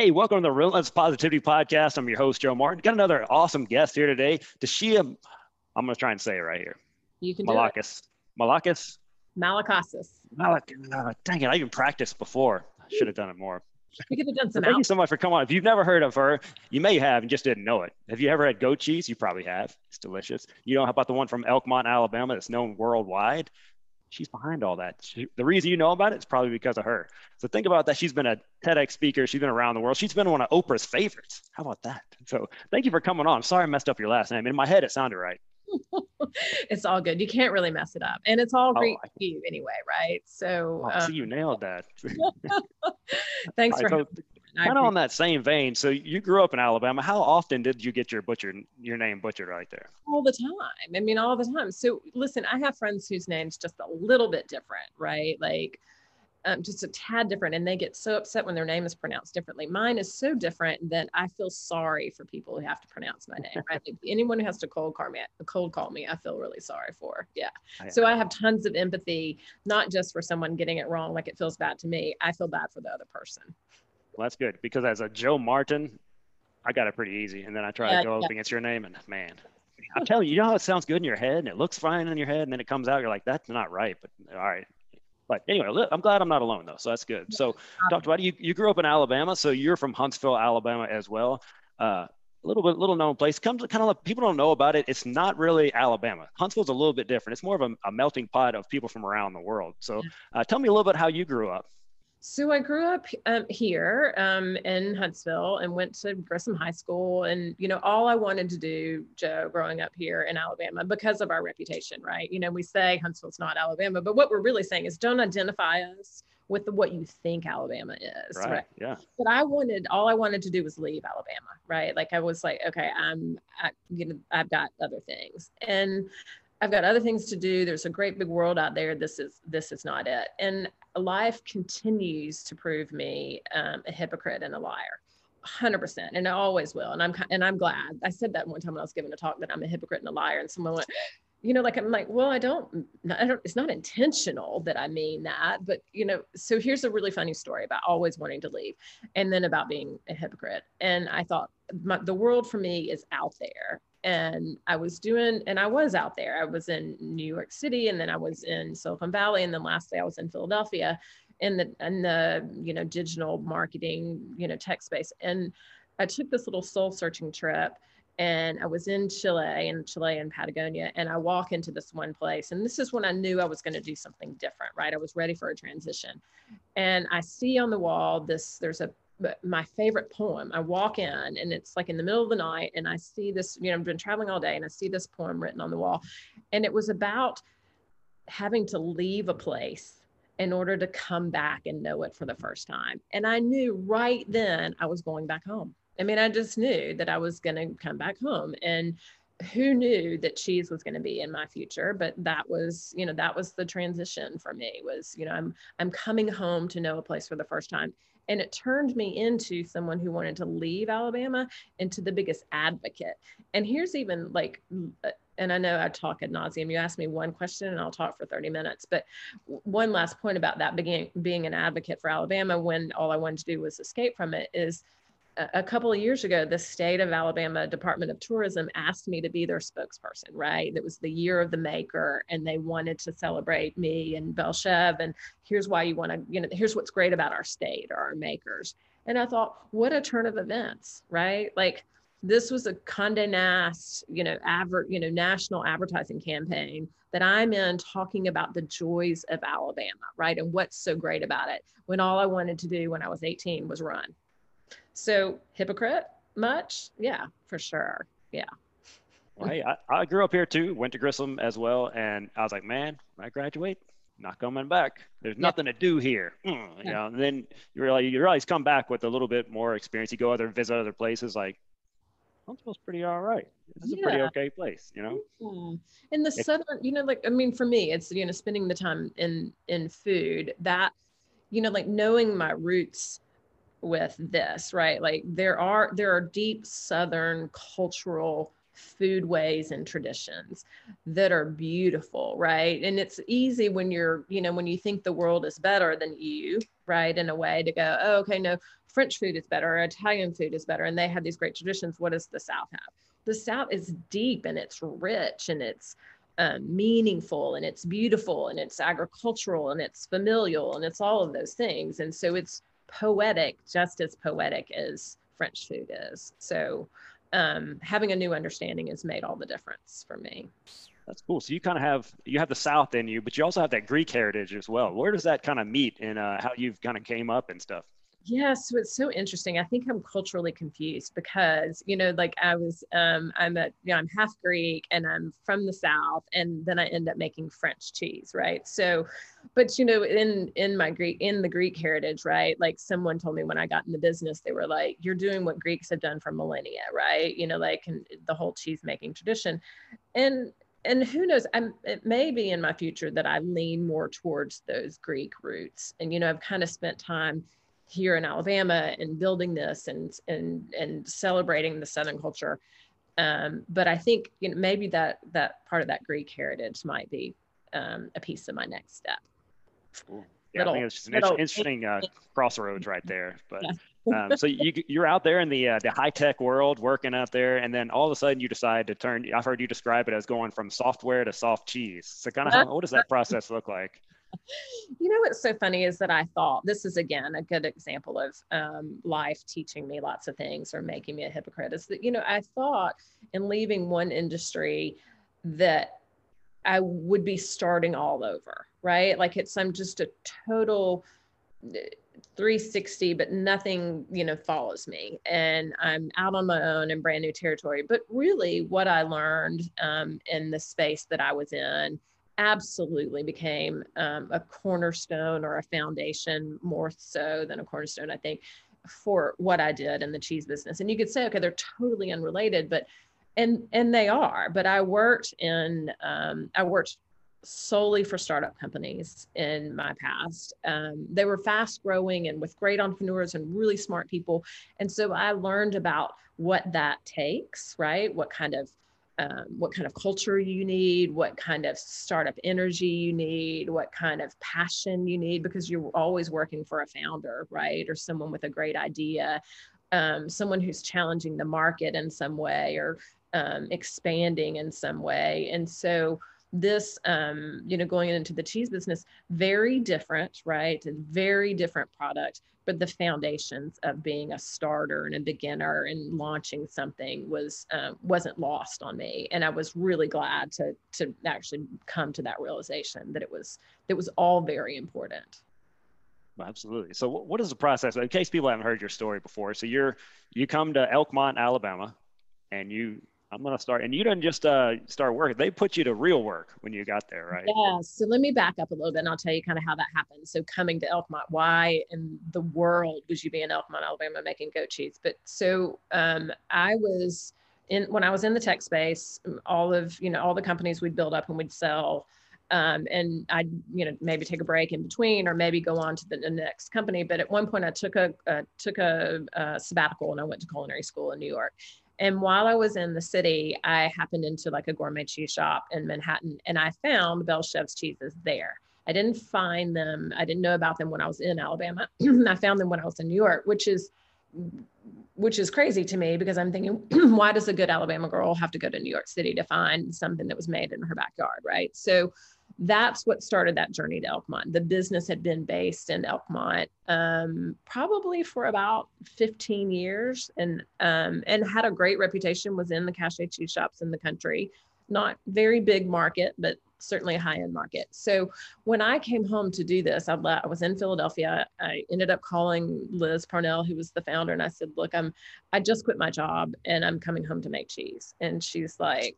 Hey, welcome to the Relentless Positivity Podcast. I'm your host, Joe Martin. Got another awesome guest here today, Tasia. I'm going to try and say it right here. You can Malakis. Malakis? Malacasis. Malak. Uh, dang it, I even practiced before. I should have done it more. You could have done some. Thank you so much for coming on. If you've never heard of her, you may have and just didn't know it. Have you ever had goat cheese? You probably have. It's delicious. You know about the one from Elkmont, Alabama that's known worldwide? She's behind all that. She, the reason you know about it is probably because of her. So think about that. She's been a TEDx speaker. She's been around the world. She's been one of Oprah's favorites. How about that? So thank you for coming on. I'm sorry I messed up your last name. In my head, it sounded right. it's all good. You can't really mess it up. And it's all great oh, for you anyway, right? So oh, um, see, you nailed that. thanks for kind of on that same vein. So you grew up in Alabama. How often did you get your butcher your name butchered right there? All the time. I mean, all the time. So listen, I have friends whose names just a little bit different, right? Like um, just a tad different, and they get so upset when their name is pronounced differently. Mine is so different that I feel sorry for people who have to pronounce my name. Right? like anyone who has to cold call me, cold call me, I feel really sorry for. Yeah. So I have tons of empathy, not just for someone getting it wrong, like it feels bad to me. I feel bad for the other person. Well, that's good because as a Joe Martin, I got it pretty easy, and then I try yeah, to go yeah. up against your name, and man, I'm telling you, you know how it sounds good in your head, and it looks fine in your head, and then it comes out, you're like, that's not right. But all right. But anyway, I'm glad I'm not alone though, so that's good. So, talked about you. You grew up in Alabama, so you're from Huntsville, Alabama, as well. Uh, a little bit little known place comes kind of like people don't know about it it's not really alabama huntsville's a little bit different it's more of a, a melting pot of people from around the world so uh, tell me a little bit how you grew up so I grew up um, here um, in Huntsville and went to Grissom High School. And, you know, all I wanted to do, Joe, growing up here in Alabama, because of our reputation, right? You know, we say Huntsville's not Alabama, but what we're really saying is don't identify us with the, what you think Alabama is. Right. right. Yeah. But I wanted, all I wanted to do was leave Alabama, right? Like I was like, okay, I'm, I, you know, I've got other things. And I've got other things to do. There's a great big world out there. This is this is not it. And life continues to prove me um, a hypocrite and a liar. 100% and I always will and I'm and I'm glad I said that one time when I was giving a talk that I'm a hypocrite and a liar and someone went you know like I'm like well I don't I don't it's not intentional that I mean that but you know so here's a really funny story about always wanting to leave and then about being a hypocrite and I thought my, the world for me is out there and I was doing, and I was out there. I was in New York City, and then I was in Silicon Valley, and then lastly I was in Philadelphia, in the in the you know digital marketing you know tech space. And I took this little soul searching trip, and I was in Chile, in Chile and Patagonia, and I walk into this one place, and this is when I knew I was going to do something different. Right, I was ready for a transition, and I see on the wall this. There's a my favorite poem. I walk in and it's like in the middle of the night and I see this, you know, I've been traveling all day and I see this poem written on the wall. And it was about having to leave a place in order to come back and know it for the first time. And I knew right then I was going back home. I mean, I just knew that I was going to come back home. And who knew that cheese was going to be in my future but that was you know that was the transition for me was you know i'm i'm coming home to know a place for the first time and it turned me into someone who wanted to leave alabama into the biggest advocate and here's even like uh, and I know I talk ad nauseum. You ask me one question and I'll talk for 30 minutes. But one last point about that being, being an advocate for Alabama when all I wanted to do was escape from it is a couple of years ago, the state of Alabama Department of Tourism asked me to be their spokesperson, right? It was the year of the maker, and they wanted to celebrate me and Belle Chevre. And here's why you want to, you know, here's what's great about our state or our makers. And I thought, what a turn of events, right? Like this was a Condé Nast, you know, aver, you know, national advertising campaign that I'm in talking about the joys of Alabama, right? And what's so great about it when all I wanted to do when I was 18 was run so hypocrite much? Yeah, for sure. Yeah. Well, hey, I, I grew up here too, went to Grissom as well. And I was like, man, when I graduate, not coming back. There's nothing to do here. Mm, you yeah. know, and then you realize you realize come back with a little bit more experience. You go other visit other places like Huntsville's pretty all right. This is yeah. a pretty okay place, you know. Mm-hmm. In the it's, southern, you know, like I mean, for me, it's you know, spending the time in in food that, you know, like knowing my roots with this, right? Like there are there are deep southern cultural foodways and traditions that are beautiful, right? And it's easy when you're, you know, when you think the world is better than you, right? In a way to go, oh, okay, no, French food is better, or Italian food is better, and they have these great traditions. What does the South have? The South is deep and it's rich and it's um, meaningful and it's beautiful and it's agricultural and it's familial and it's all of those things. And so it's poetic, just as poetic as French food is. So um, having a new understanding has made all the difference for me. That's cool. So you kind of have you have the South in you, but you also have that Greek heritage as well. Where does that kind of meet in uh, how you've kind of came up and stuff? Yeah, so it's so interesting. I think I'm culturally confused because, you know, like I was, um, I'm a, you know, I'm half Greek and I'm from the South, and then I end up making French cheese, right? So, but you know, in in my Greek, in the Greek heritage, right? Like someone told me when I got in the business, they were like, "You're doing what Greeks have done for millennia, right? You know, like and the whole cheese making tradition," and and who knows I'm, it may be in my future that i lean more towards those greek roots and you know i've kind of spent time here in Alabama and building this and and and celebrating the Southern culture. Um, but I think you know maybe that that part of that Greek heritage might be um, a piece of my next step. Cool. Yeah, little, I think it's just an little, interesting uh, crossroads right there. But yeah. um, so you you're out there in the uh, the high tech world working out there, and then all of a sudden you decide to turn. I've heard you describe it as going from software to soft cheese. So kind of how, what does that process look like? You know what's so funny is that I thought this is again a good example of um, life teaching me lots of things or making me a hypocrite. Is that you know I thought in leaving one industry that I would be starting all over, right? Like it's I'm just a total eh, 360 but nothing you know follows me and i'm out on my own in brand new territory but really what i learned um, in the space that i was in absolutely became um, a cornerstone or a foundation more so than a cornerstone, I think, for what I did in the cheese business. And you could say, okay, they're totally unrelated, but and and they are. But I worked in um, I worked solely for startup companies in my past. Um, they were fast growing and with great entrepreneurs and really smart people. And so I learned about what that takes, right? What kind of um, what kind of culture you need, what kind of startup energy you need, what kind of passion you need, because you're always working for a founder, right? Or someone with a great idea, um, someone who's challenging the market in some way or um, expanding in some way. And so, this um, you know going into the cheese business very different right A very different product the foundations of being a starter and a beginner and launching something was um, wasn't lost on me. And i was really glad to to actually come to that realization that it was it was all very important. Absolutely. So what is the process? In case people haven't heard your story before so you're you come to elkmont alabama and you I'm gonna start. And you didn't just uh, start working; they put you to real work when you got there, right? Yeah. So let me back up a little bit, and I'll tell you kind of how that happened. So coming to Elkmont, why in the world would you be in Elkmont, Alabama, making goat cheese? But so um, I was in when I was in the tech space. All of you know all the companies we'd build up and we'd sell. Um, and I'd you know maybe take a break in between, or maybe go on to the, the next company. But at one point, I took a uh, took a, a sabbatical and I went to culinary school in New York. And while I was in the city, I happened into like a gourmet cheese shop in Manhattan and I found Chef's cheeses there. I didn't find them, I didn't know about them when I was in Alabama. I found them when I was in New York, which is which is crazy to me because I'm thinking, why does a good Alabama girl have to go to New York City to find something that was made in her backyard, right? So that's what started that journey to Elkmont. The business had been based in Elkmont um, probably for about 15 years and um, and had a great reputation, was in the cachet cheese shops in the country. Not very big market, but certainly a high end market. So when I came home to do this, I, I was in Philadelphia. I ended up calling Liz Parnell, who was the founder, and I said, "Look, I'm I just quit my job and I'm coming home to make cheese." And she's like,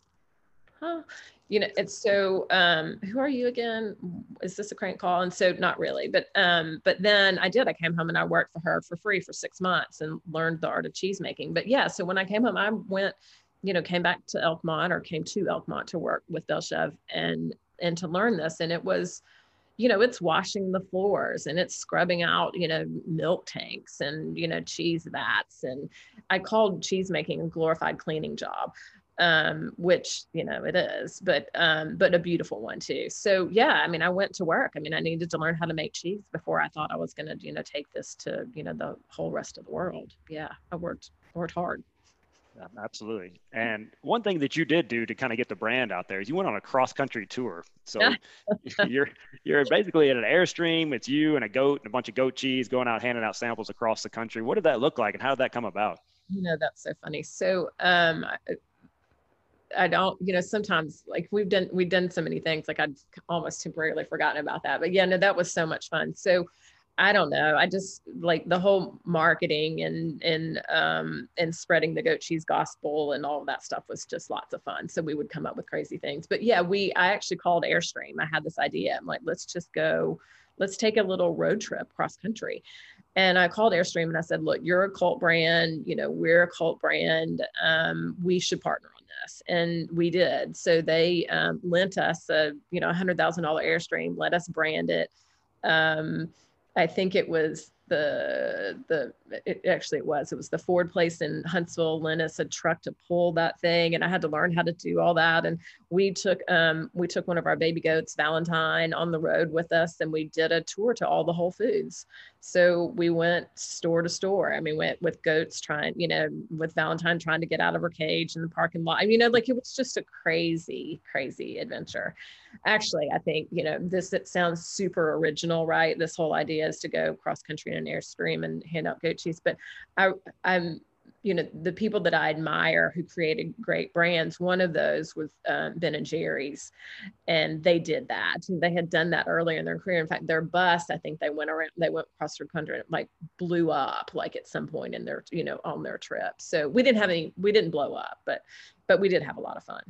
"Huh." you know it's so um who are you again? Is this a crank call? And so not really but um but then i did. I came home and i worked for her for free for six months and learned the art of cheese making but yeah so when i came home i went you know came back to elkmont or came to elkmont to work with belle chevre and and to learn this. And it was you know it's washing the floors and it's scrubbing out you know milk tanks and you know cheese vats. And i called cheese making a glorified cleaning job um, which you know it is, but um, but a beautiful one too. So yeah, I mean, I went to work. I mean, I needed to learn how to make cheese before I thought I was going to you know take this to you know the whole rest of the world. Yeah, I worked worked hard. Yeah, absolutely. And one thing that you did do to kind of get the brand out there is you went on a cross country tour. So you're you're basically at an airstream. It's you and a goat and a bunch of goat cheese going out handing out samples across the country. What did that look like, and how did that come about? You know, that's so funny. So um, I don't, you know, sometimes like we've done, we've done so many things, like I'd almost temporarily forgotten about that. But yeah, no, that was so much fun. So I don't know. I just like the whole marketing and and um and spreading the goat cheese gospel and all of that stuff was just lots of fun. So we would come up with crazy things. But yeah, we I actually called Airstream. I had this idea. I'm like, let's just go, let's take a little road trip cross country. And I called Airstream and I said, look, you're a cult brand, you know, we're a cult brand. Um, we should partner on this. And we did. So they um, lent us a, you know, $100,000 Airstream, let us brand it. Um, I think it was the the it actually it was it was the Ford place in Huntsville. Lent us a truck to pull that thing and I had to learn how to do all that. And we took um we took one of our baby goats Valentine on the road with us and we did a tour to all the Whole Foods. So we went store to store. I mean went with goats trying you know with Valentine trying to get out of her cage in the parking lot. I mean, you know like it was just a crazy crazy adventure actually I think you know this it sounds super original right this whole idea is to go cross country in an airstream and hand out goat cheese but I, I'm, you know, the people that I admire who created great brands, one of those was um, Ben and Jerry's, and they did that. They had done that earlier in their career. In fact, their bus, I think they went around, they went across the country, and like blew up, like at some point in their, you know, on their trip. So we didn't have any, we didn't blow up, but, but we did have a lot of fun.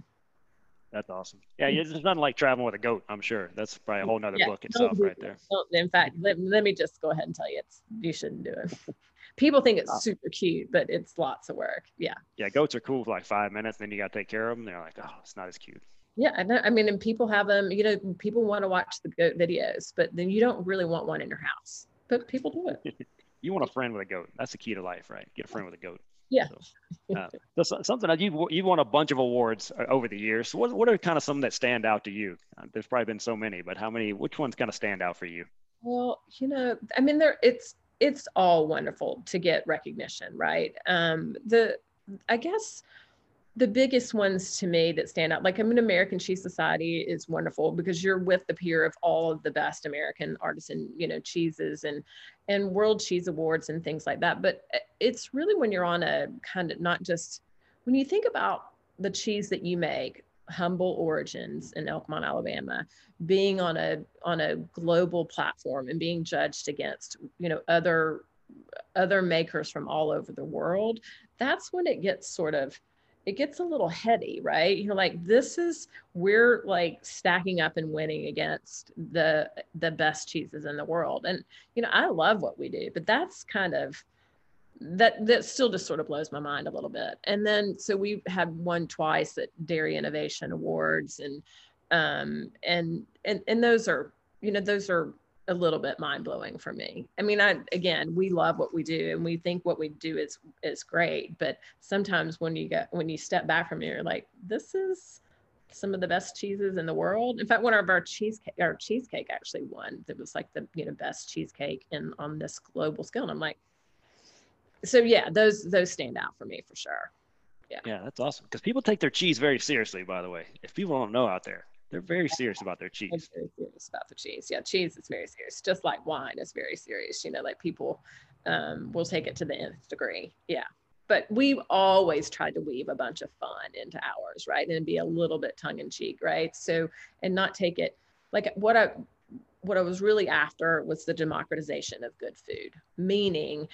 That's awesome. Yeah, it's nothing like traveling with a goat. I'm sure that's probably a whole nother yeah, book itself, right there. In fact, let, let me just go ahead and tell you, it's you shouldn't do it. people think it's super cute, but it's lots of work. Yeah. Yeah, goats are cool for like five minutes, then you got to take care of them. They're like, oh, it's not as cute. Yeah, I, know, I mean, and people have them. You know, people want to watch the goat videos, but then you don't really want one in your house. But people do it. you want a friend with a goat. That's the key to life, right? Get a friend with a goat. Yeah. So, uh, so something that you've you've won a bunch of awards uh, over the years. So what what are kind of some that stand out to you? Uh, there's probably been so many, but how many? Which ones kind of stand out for you? Well, you know, I mean, there it's it's all wonderful to get recognition, right? Um, the I guess the biggest ones to me that stand out, like I mean, American Cheese Society is wonderful because you're with the peer of all of the best American artisan, you know, cheeses and and World Cheese Awards and things like that. But uh, it's really when you're on a kind of not just when you think about the cheese that you make humble origins in Elkmont, Alabama, being on a on a global platform and being judged against you know other other makers from all over the world, that's when it gets sort of it gets a little heady, right? You're like, this is we're like stacking up and winning against the the best cheeses in the world. And you know, I love what we do, but that's kind of that that still just sort of blows my mind a little bit. And then so we had won twice at Dairy Innovation Awards and um and and and those are you know those are a little bit mind blowing for me. I mean, I again, we love what we do and we think what we do is is great, but sometimes when you get when you step back from it, you're like, this is some of the best cheeses in the world. In fact, one of our cheesecake our cheesecake actually won. It was like the you know best cheesecake in on this global scale. And I'm like, so yeah, those those stand out for me for sure. Yeah. Yeah, that's awesome. Because people take their cheese very seriously, by the way. If people don't know out there, they're very serious about their cheese. very serious about the cheese. Yeah, cheese is very serious. Just like wine is very serious. You know, like people um, will take it to the nth degree. Yeah. But we've always tried to weave a bunch of fun into ours, right? And be a little bit tongue in cheek, right? So, and not take it like what I, what I was really after was the democratization of good food, meaning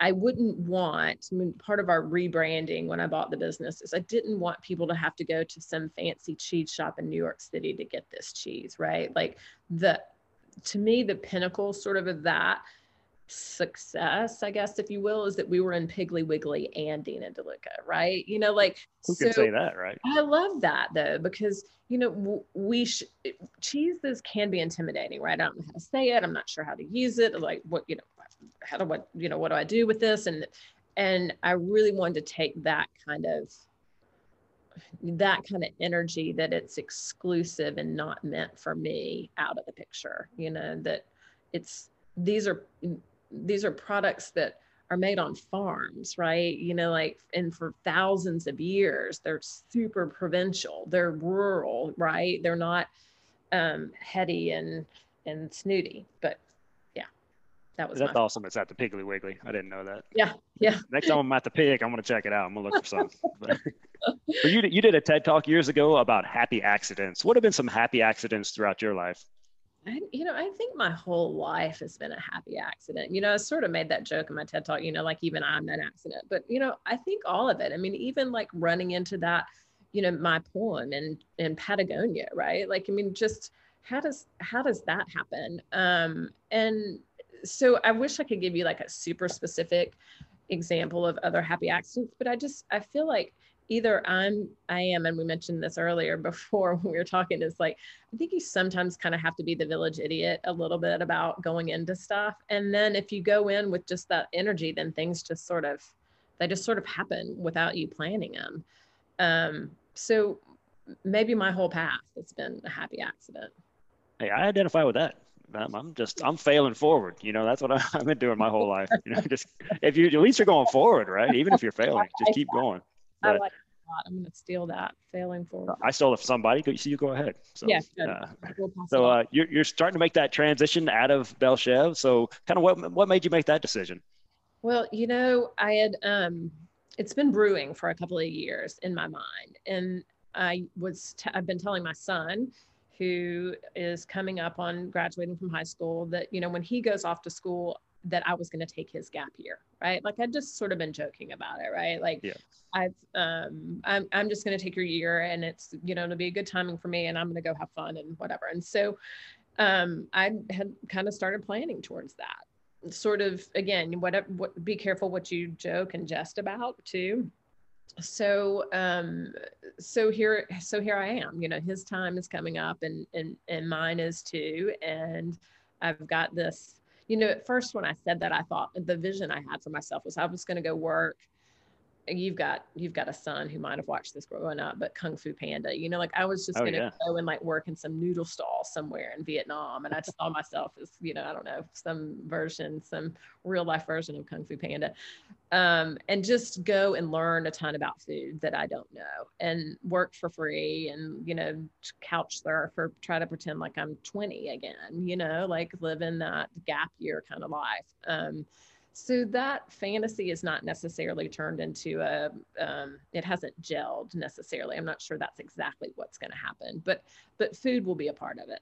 I wouldn't want, I mean, part of our rebranding when I bought the business is I didn't want people to have to go to some fancy cheese shop in New York City to get this cheese, right? Like the, to me, the pinnacle sort of of that success, I guess, if you will, is that we were in Piggly Wiggly and and DeLuca, right? You know, like who so, can say that, right? I love that though, because you know, we sh- cheeses can be intimidating, right? I don't know how to say it. I'm not sure how to use it. Like what, you know, how do what you know what do I do with this? And and I really wanted to take that kind of that kind of energy that it's exclusive and not meant for me out of the picture you know that it's these are these are products that are made on farms right? You know like and for thousands of years they're super provincial they're rural right? They're not um heady and and snooty but that was that's awesome. It's at the Piggly Wiggly. I didn't know that. Yeah, yeah. Next time I'm at the pig, I'm gonna check it out. I'm gonna look for something. but, you you did a TED talk years ago about happy accidents. What have been some happy accidents throughout your life? I, you know, I think my whole life has been a happy accident. You know, I sort of made that joke in my TED talk. You know, like even I'm an accident, but you know, I think all of it. I mean, even like running into that, you know, my poem in in Patagonia, right? Like, I mean, just how does how does that happen? Um, and so I wish I could give you like a super specific example of other happy accidents, but I just I feel like either I'm I am, and we mentioned this earlier before when we were talking, is like I think you sometimes kind of have to be the village idiot a little bit about going into stuff. And then if you go in with just that energy, then things just sort of they just sort of happen without you planning them. Um, so maybe my whole path has been a happy accident. Hey, I identify with that. I'm just I'm failing forward. You know, that's what I, have been doing my whole life. You know, just if you at least you're going forward, right? Even if you're failing, just keep going. But, I like that. I'm going to steal that. Failing forward. I stole it from somebody. So you go ahead. So, yeah. Uh, so uh, you're you're starting to make that transition out of Belle Chevre. So kind of what what made you make that decision? Well, you know, I had um, it's been brewing for a couple of years in my mind, and I was t- I've been telling my son who is coming up on graduating from high school that you know when he goes off to school that I was going to take his gap year, right? Like I'd just sort of been joking about it, right? Like yeah. I've um I'm I'm just going to take your year and it's you know it'll be a good timing for me and I'm going to go have fun and whatever. And so um I had kind of started planning towards that. Sort of again, whatever what be careful what you joke and jest about too so um so here so here i am you know his time is coming up and and and mine is too. And i've got this you know at first when i said that i thought the vision i had for myself was i was going to go work you've got you've got a son who might have watched this growing up, but Kung Fu Panda, you know, like I was just oh, gonna yeah. go and like work in some noodle stall somewhere in Vietnam, and I saw myself as you know I don't know some version, some real life version of Kung Fu Panda, um, and just go and learn a ton about food that I don't know, and work for free, and you know couch surf or try to pretend like I'm 20 again, you know, like living that gap year kind of life. Um, so that fantasy is not necessarily turned into a um, it hasn't gelled necessarily. I'm not sure that's exactly what's going to happen but but food will be a part of it.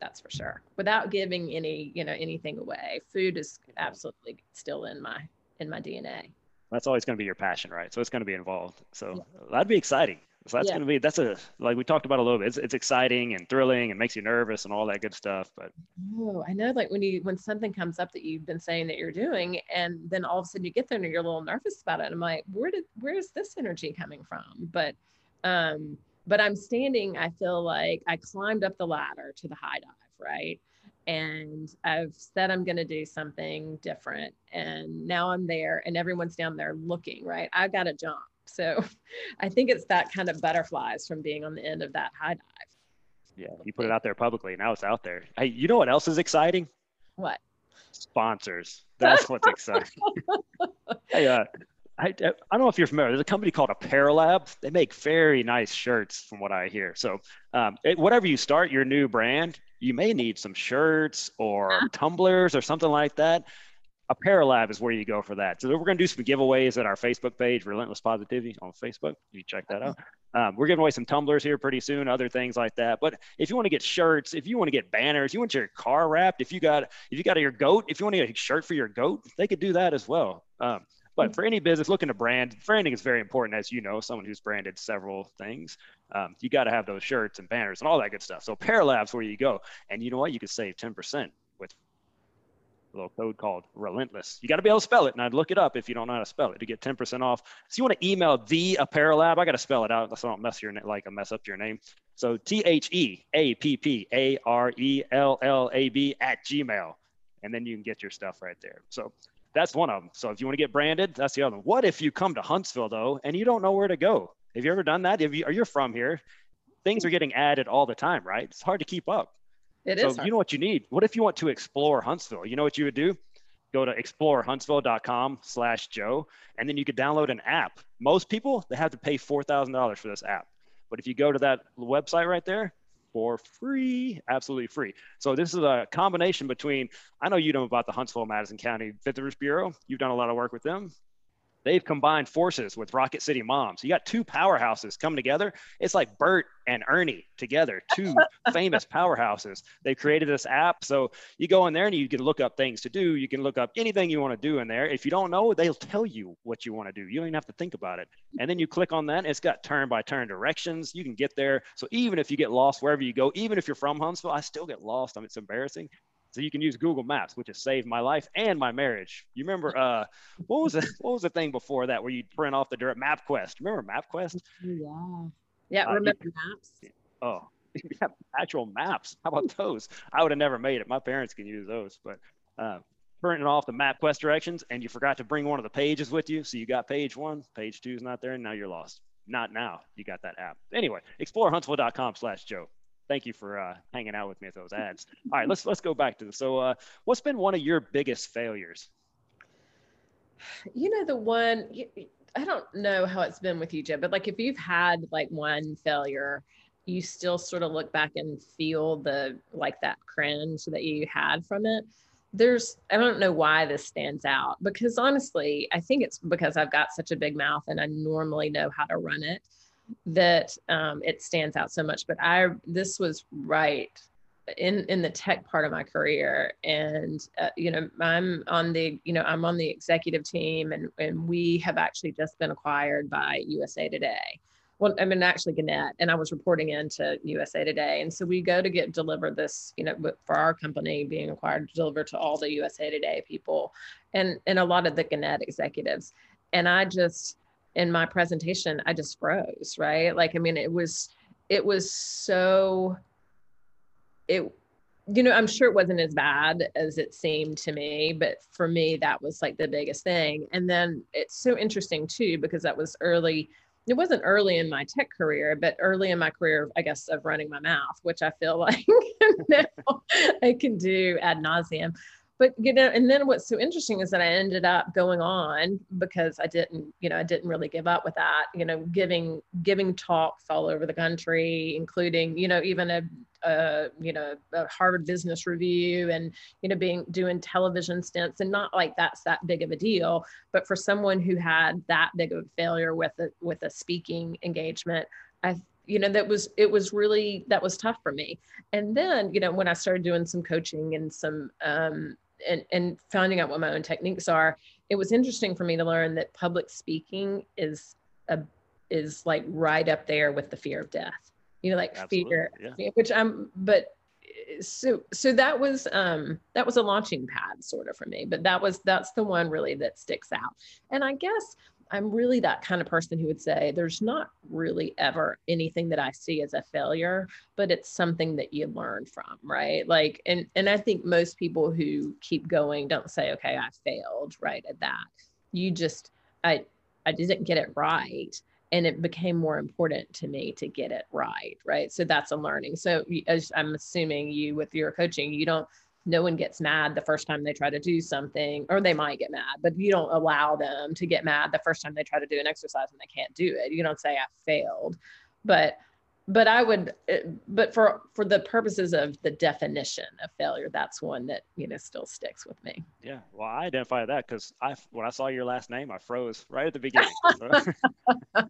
That's for sure. Without giving any you know anything away food is absolutely still in my in my dna that's always going to be your passion right? So it's going to be involved. So yeah. that'd be exciting so that's yeah. going to be that's a like we talked about a little bit. It's, it's exciting and thrilling and makes you nervous and all that good stuff. But oh, I know like when you when something comes up that you've been saying that you're doing, and then all of a sudden you get there and you're a little nervous about it. I'm like, where did where is this energy coming from? But um, but I'm standing. I feel like I climbed up the ladder to the high dive, right? And I've said I'm going to do something different, and now I'm there, and everyone's down there looking, right? I've got to jump so I think it's that kind of butterflies from being on the end of that high dive. Yeah, you put it out there publicly. Now it's out there. Hey, you know what else is exciting? What? Sponsors. That's what's exciting. hey, uh, I, I don't know if you're familiar. There's a company called Apparelab. They make very nice shirts, from what I hear. So, um, it, whatever you start your new brand, you may need some shirts or tumblers or something like that. Apparelab is where you go for that. So we're going to do some giveaways at our Facebook page, Relentless Positivity on Facebook. You check that out. Um, we're giving away some tumblers here pretty soon, other things like that. But if you want to get shirts, if you want to get banners, you want your car wrapped, if you got if you got your goat, if you want to get a shirt for your goat, they could do that as well. Um, but for any business looking to brand, branding is very important, as you know, someone who's branded several things. Um, you got to have those shirts and banners and all that good stuff. So Apparelab's where you go, and you know what? You could save 10% with a little code called Relentless. You got to be able to spell it, and I'd look it up if you don't know how to spell it to get 10% off. So you want to email the Apparel Lab. I got to spell it out so I don't mess your like mess up your name. So T H E A P P A R E L L A B at Gmail, and then you can get your stuff right there. So that's one of them. So if you want to get branded, that's the other one. What if you come to Huntsville though and you don't know where to go? Have you ever done that? If you, are you from here? Things are getting added all the time, right? It's hard to keep up. It so is. you know what you need. What if you want to explore Huntsville? You know what you would do? Go to explorehuntsville.com slash Joe, and then you could download an app. Most people, they have to pay $4,000 for this app. But if you go to that website right there, for free, absolutely free. So this is a combination between, I know you know about the Huntsville Madison County Visitors Bureau. You've done a lot of work with them they've combined forces with Rocket City Moms. You got two powerhouses coming together. It's like Bert and Ernie together, two famous powerhouses. They created this app. So you go in there and you can look up things to do. You can look up anything you want to do in there. If you don't know, they'll tell you what you want to do. You don't even have to think about it. And then you click on that. It's got turn by turn directions. You can get there. So even if you get lost wherever you go, even if you're from Huntsville, I still get lost. I mean, it's embarrassing. So you can use Google Maps, which has saved my life and my marriage. You remember uh, what was the what was the thing before that where you print off the dirt MapQuest? Remember MapQuest? Yeah. Yeah, uh, remember you, maps. Oh, yeah, actual maps. How about those? I would have never made it. My parents can use those, but uh, printing off the MapQuest directions, and you forgot to bring one of the pages with you. So you got page one, page two is not there, and now you're lost. Not now. You got that app. Anyway, explorehuntsville.com slash Joe thank you for uh, hanging out with me at those ads. All right, let's let's go back to this. So, uh, what's been one of your biggest failures? You know, the one I don't know how it's been with you, Jim, but like if you've had like one failure, you still sort of look back and feel the like that cringe that you had from it. There's I don't know why this stands out because honestly, I think it's because I've got such a big mouth and I normally know how to run it that um, it stands out so much. But I this was right in in the tech part of my career. And uh, you know i'm on the you know i'm on the executive team and and we have actually just been acquired by usa today. Well i mean actually gannett and i was reporting into usa today. And so we go to get deliver this you know for our company being acquired to deliver to all the usa today people and and a lot of the gannett executives. And i just in my presentation i just froze right? Like i mean it was it was so it you know i'm sure it wasn't as bad as it seemed to me but for me that was like the biggest thing. And then it's so interesting too because that was early it wasn't early in my tech career but early in my career i guess of running my mouth which i feel like i can do ad nauseum but you know and then what's so interesting is that i ended up going on because i didn't you know i didn't really give up with that you know giving giving talks all over the country including you know even a, you know a harvard business review and you know being doing television stints and not like that's that big of a deal. But for someone who had that big of a failure with a with a speaking engagement i you know that was it was really that was tough for me. And then you know when i started doing some coaching and some um, and, and finding out what my own techniques are, it was interesting for me to learn that public speaking is a is like right up there with the fear of death. You know, like Absolutely, fear, yeah. which I'm, but so so that was um that was a launching pad sort of for me but that was that's the one really that sticks out and i guess I'm really that kind of person who would say there's not really ever anything that I see as a failure, but it's something that you learn from, right? Like, and and I think most people who keep going don't say, okay, I failed right at that. You just, I, I didn't get it right, and it became more important to me to get it right, right? So that's a learning. So as I'm assuming you with your coaching, you don't no one gets mad the first time they try to do something, or they might get mad, but you don't allow them to get mad the first time they try to do an exercise and they can't do it. You don't say I failed, but but I would, eh, but for for the purposes of the definition of failure, that's one that you know still sticks with me. Yeah, well, I identify that because I when I saw your last name, I froze right at the beginning. and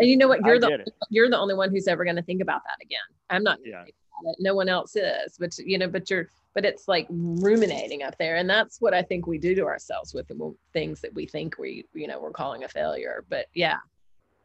you know what? You're I the you're the only one who's ever going to think about that again. I'm not. Yeah. That no one else is, but you know, but you're but it's like ruminating up there. And that's what i think we do to ourselves with the things that we think we you know we're calling a failure. But yeah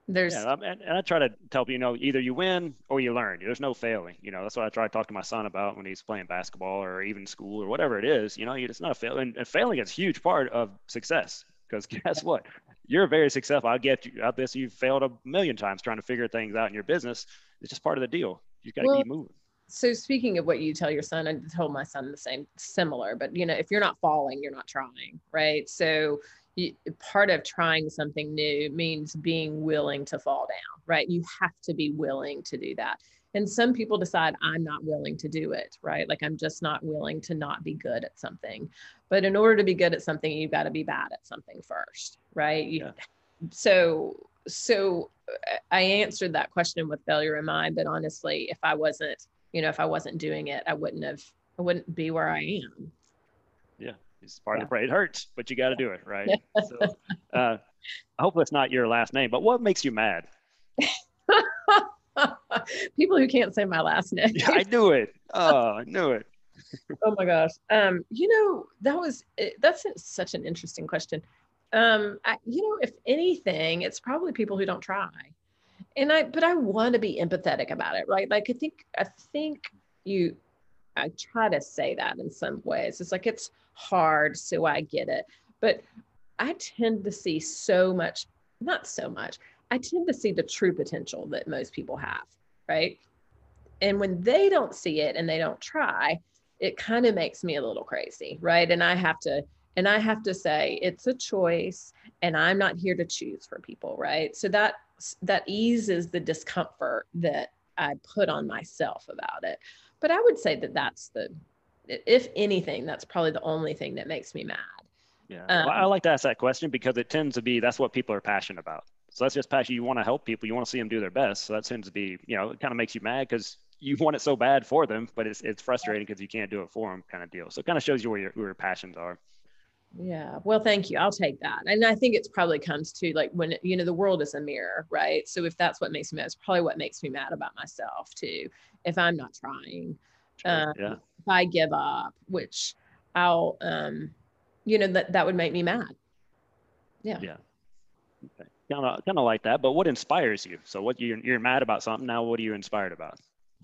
there's yeah, and, i try to tell people you know either you win or you learn. There's no failing you know. That's what i try to talk to my son about when he's playing basketball or even school or whatever it is you know it's not a fail and, and failing is a huge part of success because guess what? You're very successful. I get you out this you've failed a million times trying to figure things out in your business. It's just part of the deal. You got to well, keep moving so speaking of what you tell your son, I told my son the same, similar, but you know, if you're not falling, you're not trying, right? So, you, part of trying something new means being willing to fall down, right? You have to be willing to do that. And some people decide I'm not willing to do it, right? Like I'm just not willing to not be good at something. But in order to be good at something, you've got to be bad at something first, right? You, yeah. So, so uh, I answered that question with failure in mind, but honestly, if I wasn't, you know, if I wasn't doing it, I wouldn't have, I wouldn't be where I am. Yeah. It's part yeah. of the. It hurts, but you got to do it, right? so, uh, I hope that's not your last name, but what makes you mad? People who can't say my last name. yeah, I knew it. Oh, I knew it. oh my gosh. Um, you know, that was that's such an interesting question. Um, I, you know, if anything, it's probably people who don't try. And I, but I want to be empathetic about it, right? Like I think, I think you, I try to say that in some ways. It's like it's hard, so I get it. But I tend to see so much, not so much, I tend to see the true potential that most people have, right? And when they don't see it and they don't try, it kind of makes me a little crazy, right? And I have to, and I have to say it's a choice and I'm not here to choose for people, right? So that that eases the discomfort that I put on myself about it. But I would say that that's the if anything, that's probably the only thing that makes me mad. Yeah. Um, well, I like to ask that question because it tends to be that's what people are passionate about. So that's just passion. You want to help people. You want to see them do their best. So that tends to be, you know, it kind of makes you mad because you want it so bad for them, but it's it's frustrating because you can't do it for them, kind of deal. So it kind of shows you where your, where your passions are. Yeah. Well, thank you. I'll take that. And I think it's probably comes to like when, you know, the world is a mirror, right? So if that's what makes me mad, it's probably what makes me mad about myself too. If I'm not trying, um, yeah. If I give up, which I'll, um, you know, that that would make me mad. Yeah. Yeah. Okay. Kind of, kind of like that. But what inspires you? So, what you're, you're mad about something now? What are you inspired about?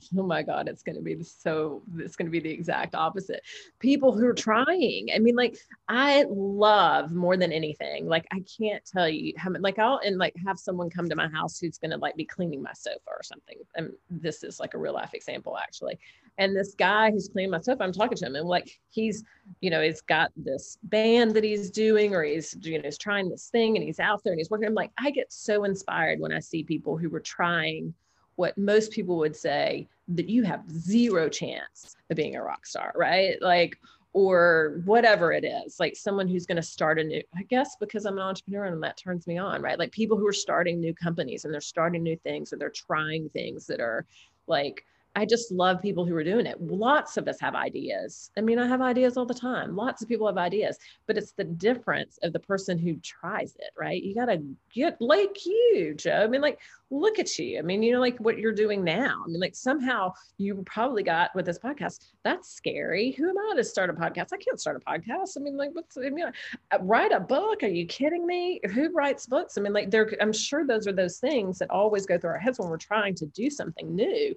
oh my god it's going to be so it's going to be the exact opposite. People who are trying i mean like i love more than anything like i can't tell you how much like i'll and like have someone come to my house who's going to like be cleaning my sofa or something and this is like a real life example actually. And this guy who's cleaning my sofa i'm talking to him and like he's you know he's got this band that he's doing or he's you know he's trying this thing and he's out there and he's working. I'm like i get so inspired when i see people who were trying what most people would say that you have zero chance of being a rock star, right? Like, or whatever it is, like someone who's going to start a new, I guess because I'm an entrepreneur and that turns me on, right? Like people who are starting new companies and they're starting new things and they're trying things that are like I just love people who are doing it. Lots of us have ideas. I mean, I have ideas all the time. Lots of people have ideas, but it's the difference of the person who tries it, right? You got to get like you, Joe. I mean, like, look at you. I mean, you know, like what you're doing now. I mean, like somehow you probably got with this podcast. That's scary. Who am I to start a podcast? I can't start a podcast. I mean, like, what's, I mean, uh, write a book? Are you kidding me? Who writes books? I mean, like, there, I'm sure those are those things that always go through our heads when we're trying to do something new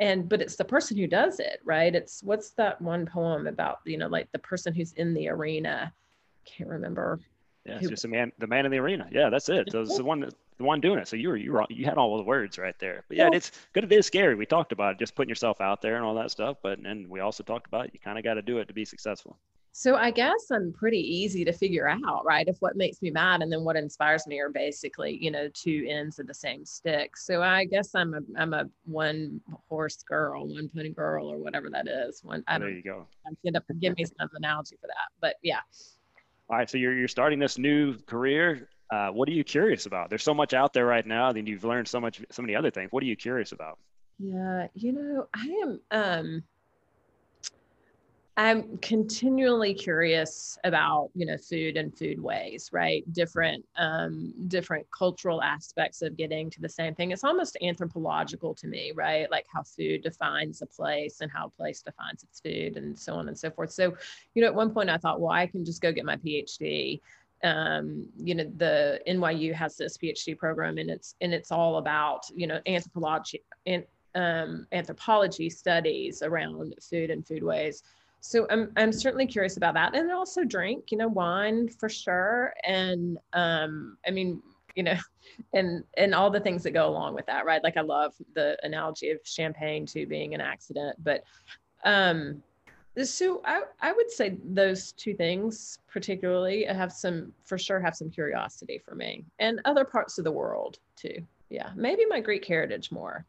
and but it's the person who does it right? It's what's that one poem about you know like the person who's in the arena? Can't remember. Yeah it's who, just a man the man in the arena. Yeah that's it. So it's the one the one doing it. So you were you were you had all the words right there. But yeah, yeah. it's good it is scary. We talked about it, just putting yourself out there and all that stuff but and we also talked about it, you kind of got to do it to be successful so I guess I'm pretty easy to figure out, right? If what makes me mad and then what inspires me are basically, you know, two ends of the same stick. So I guess I'm a I'm a one horse girl, one pony girl, or whatever that is. One I don't. There you go. I'm gonna give me some analogy for that, but yeah. All right, so you're you're starting this new career. Uh, what are you curious about? There's so much out there right now, and you've learned so much, so many other things. What are you curious about? Yeah, you know, I am. um I'm continually curious about you know food and food ways, right? Different um, different cultural aspects of getting to the same thing. It's almost anthropological to me, right? Like how food defines a place and how a place defines its food, and so on and so forth. So, you know, at one point I thought, well, I can just go get my PhD. Um, you know, the NYU has this PhD program, and it's and it's all about you know anthropology and um, anthropology studies around food and foodways so I'm I'm certainly curious about that, and also drink, you know, wine for sure, and um, I mean, you know, and and all the things that go along with that, right? Like I love the analogy of champagne to being an accident, but um, So I, I would say those two things particularly have some for sure have some curiosity for me and other parts of the world too. Yeah, maybe my Greek heritage more.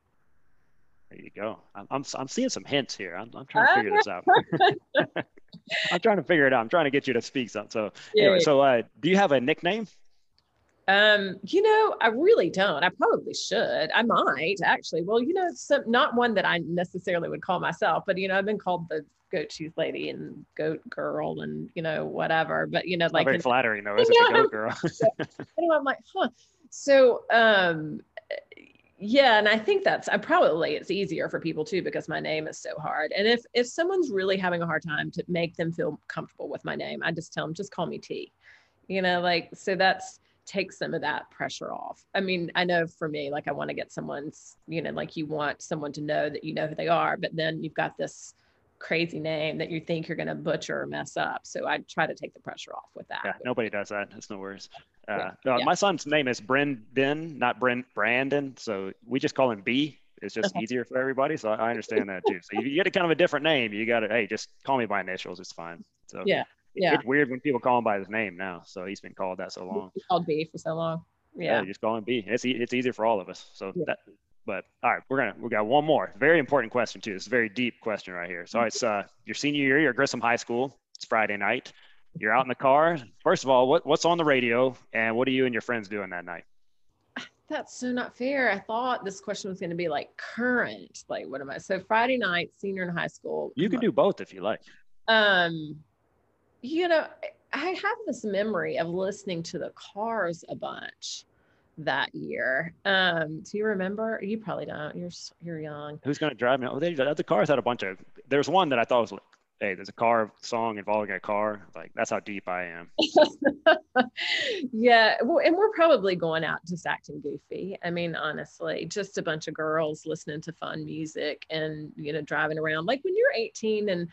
There you go. I'm, I'm, I'm seeing some hints here. I'm, I'm trying to figure this out. I'm trying to figure it out. I'm trying to get you to speak something. So anyway, so uh, do you have a nickname? Um, you know, I really don't. I probably should. I might actually. Well, you know, some not one that I necessarily would call myself, but you know, I've been called the goat tooth lady and goat girl and you know whatever. But you know, like very flattering though, is it? Goat girl. anyway, I'm like, huh. So um, yeah, and I think that's I probably it's easier for people too because my name is so hard. And if if someone's really having a hard time to make them feel comfortable with my name, I just tell them just call me T. You know, like so that's take some of that pressure off. I mean, I know for me, like I want to get someone's, you know, like you want someone to know that you know who they are, but then you've got this crazy name that you think you're going to butcher or mess up. So I try to take the pressure off with that. Yeah, nobody does that. It's no worries. Uh, yeah. My son's name is Brendan, not Brent Brandon. So we just call him B. It's just okay. easier for everybody. So I understand that too. So you get a kind of a different name. You got to, hey, just call me by initials. It's fine. So yeah, yeah. It's weird when people call him by his name now. So he's been called that so long. He's called B for so long. Yeah. yeah just call him B. It's it's easier for all of us. So yeah. that. But all right, we're gonna we got one more very important question too. It's a very deep question right here. So it's uh your senior year, you're at Grissom High School. It's Friday night. You're out in the car. First of all, what what's on the radio, and what are you and your friends doing that night? That's so not fair. I thought this question was going to be like current. Like, what am I? So Friday night, senior in high school. You can on. do both if you like. Um, you know, I have this memory of listening to the Cars a bunch that year. Um, do you remember? You probably don't. You're you're young. Who's gonna drive me? Oh, they, the Cars had a bunch of. There's one that I thought was like, hey, there's a car song involving a car. Like that's how deep I am. yeah, well, and we're probably going out just acting goofy. I mean, honestly, just a bunch of girls listening to fun music and you know driving around. Like when you're 18 and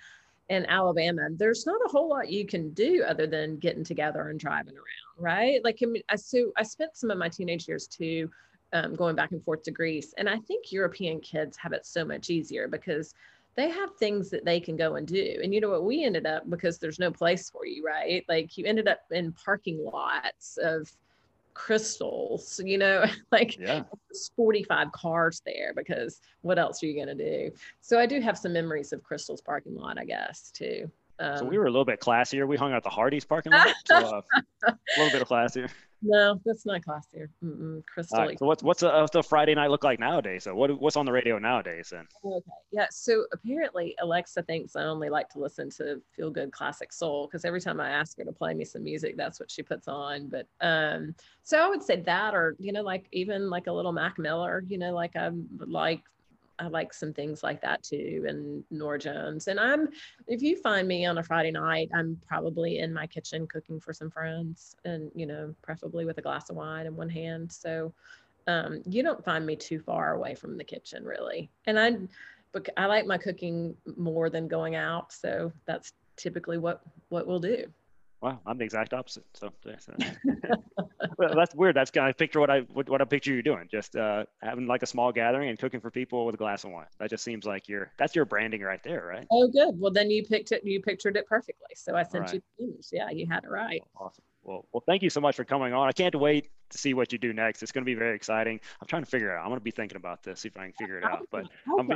in Alabama, there's not a whole lot you can do other than getting together and driving around, right? Like, I mean, I, so I spent some of my teenage years too um, going back and forth to Greece. And I think European kids have it so much easier because they have things that they can go and do. And you know what? We ended up because there's no place for you, right? Like, you ended up in parking lots of Krystals, you know, like yeah. 45 cars there because what else are you going to do? So I do have some memories of Krystal's parking lot, I guess, too. Um, so we were a little bit classier. We hung out the Hardee's parking lot. So, uh, a little bit of classier. No, that's not classier. Mm-mm, Krystal. Right, so what's what's a, what's a Friday night look like nowadays? So what what's on the radio nowadays then? Okay, yeah. So apparently Alexa thinks I only like to listen to feel good classic soul because every time I ask her to play me some music, that's what she puts on. But um, so I would say that, or you know, like even like a little Mac Miller. You know, like I like I like some things like that too, and Norah Jones. And I'm, if you find me on a Friday night, I'm probably in my kitchen cooking for some friends, and you know, preferably with a glass of wine in one hand. So, um, you don't find me too far away from the kitchen, really. And I, but I like my cooking more than going out, so that's typically what what we'll do. Wow, I'm the exact opposite. So, well, that's weird. That's kind of picture what I what, what I picture you doing. Just uh, having like a small gathering and cooking for people with a glass of wine. That just seems like your that's your branding right there, right? Oh, good. Well, then you picked it. You pictured it perfectly. So I sent right. you the image. Yeah, you had it right. Awesome. Well, well, thank you so much for coming on. I can't wait to see what you do next. It's going to be very exciting. I'm trying to figure it out. I'm going to be thinking about this, see if I can figure it out. But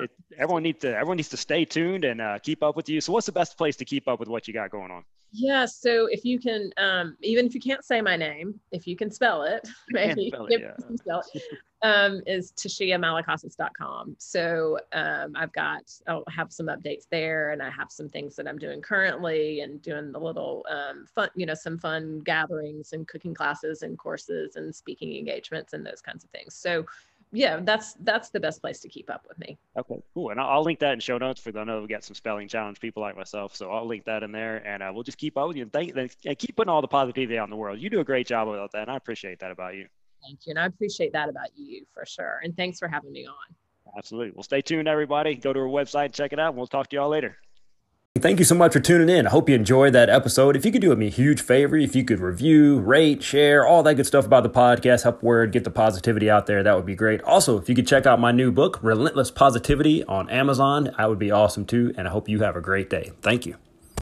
it, everyone needs to everyone needs to stay tuned and uh, keep up with you. So, what's the best place to keep up with what you got going on? Yeah. So if you can, um, even if you can't say my name, if you can spell it, maybe spell it, yeah. spell it, um, is tasiamalakasis.com. So um, I've got, I'll have some updates there and I have some things that I'm doing currently and doing the little um, fun, you know, some fun gatherings and cooking classes and courses and speaking engagements and those kinds of things. So yeah, that's that's the best place to keep up with me. Okay, cool. And I'll, link that in show notes for I know we got some spelling challenge people like myself, so I'll link that in there, and uh, we'll just keep up with you and thank and keep putting all the positivity out in the world. You do a great job about that, and I appreciate that about you. Thank you, and I appreciate that about you for sure. And thanks for having me on. Absolutely. Well, stay tuned, everybody. Go to our website, check it out. And we'll talk to y'all later. Thank you so much for tuning in. I hope you enjoyed that episode. If you could do me a huge favor, if you could review, rate, share, all that good stuff about the podcast, help word, get the positivity out there, that would be great. Also, if you could check out my new book, Relentless Positivity, on Amazon, that would be awesome too. And I hope you have a great day. Thank you.